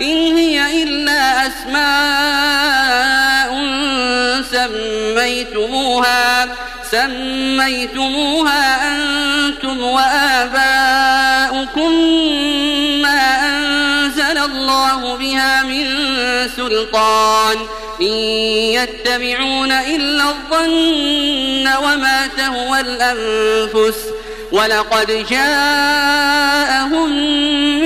إن هي إلا أسماء سميتموها سميتموها أنتم وآباؤكم ما أنزل الله بها من سلطان. إن يتبعون إلا الظن وما تهوى الأنفس. ولقد جاءهم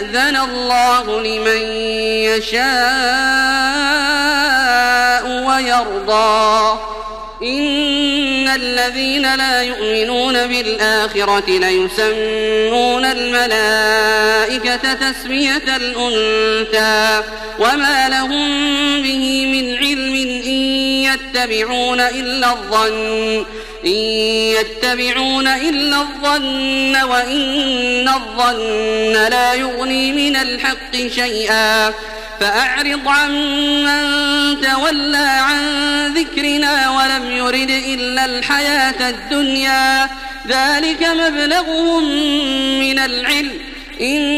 يأذن الله لمن يشاء ويرضى. إن الذين لا يؤمنون بالآخرة ليسمون الملائكة تسمية الأنثى وما لهم به من علم يتبعون إلا الظن إن يتبعون إلا الظن وإن الظن لا يغني من الحق شيئا. فأعرض عن من تولى عن ذكرنا ولم يرد إلا الحياة الدنيا. ذلك مبلغهم من العلم إن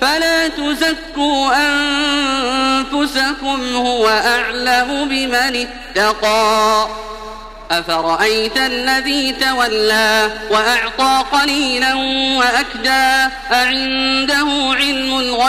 فلا تزكوا أنفسكم هو أعلم بمن اتقى. أفرأيت الذي تولى وأعطى قليلا وأكدى أعنده علم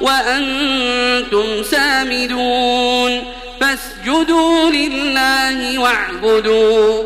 وأنتم سامدون فاسجدوا لله واعبدوا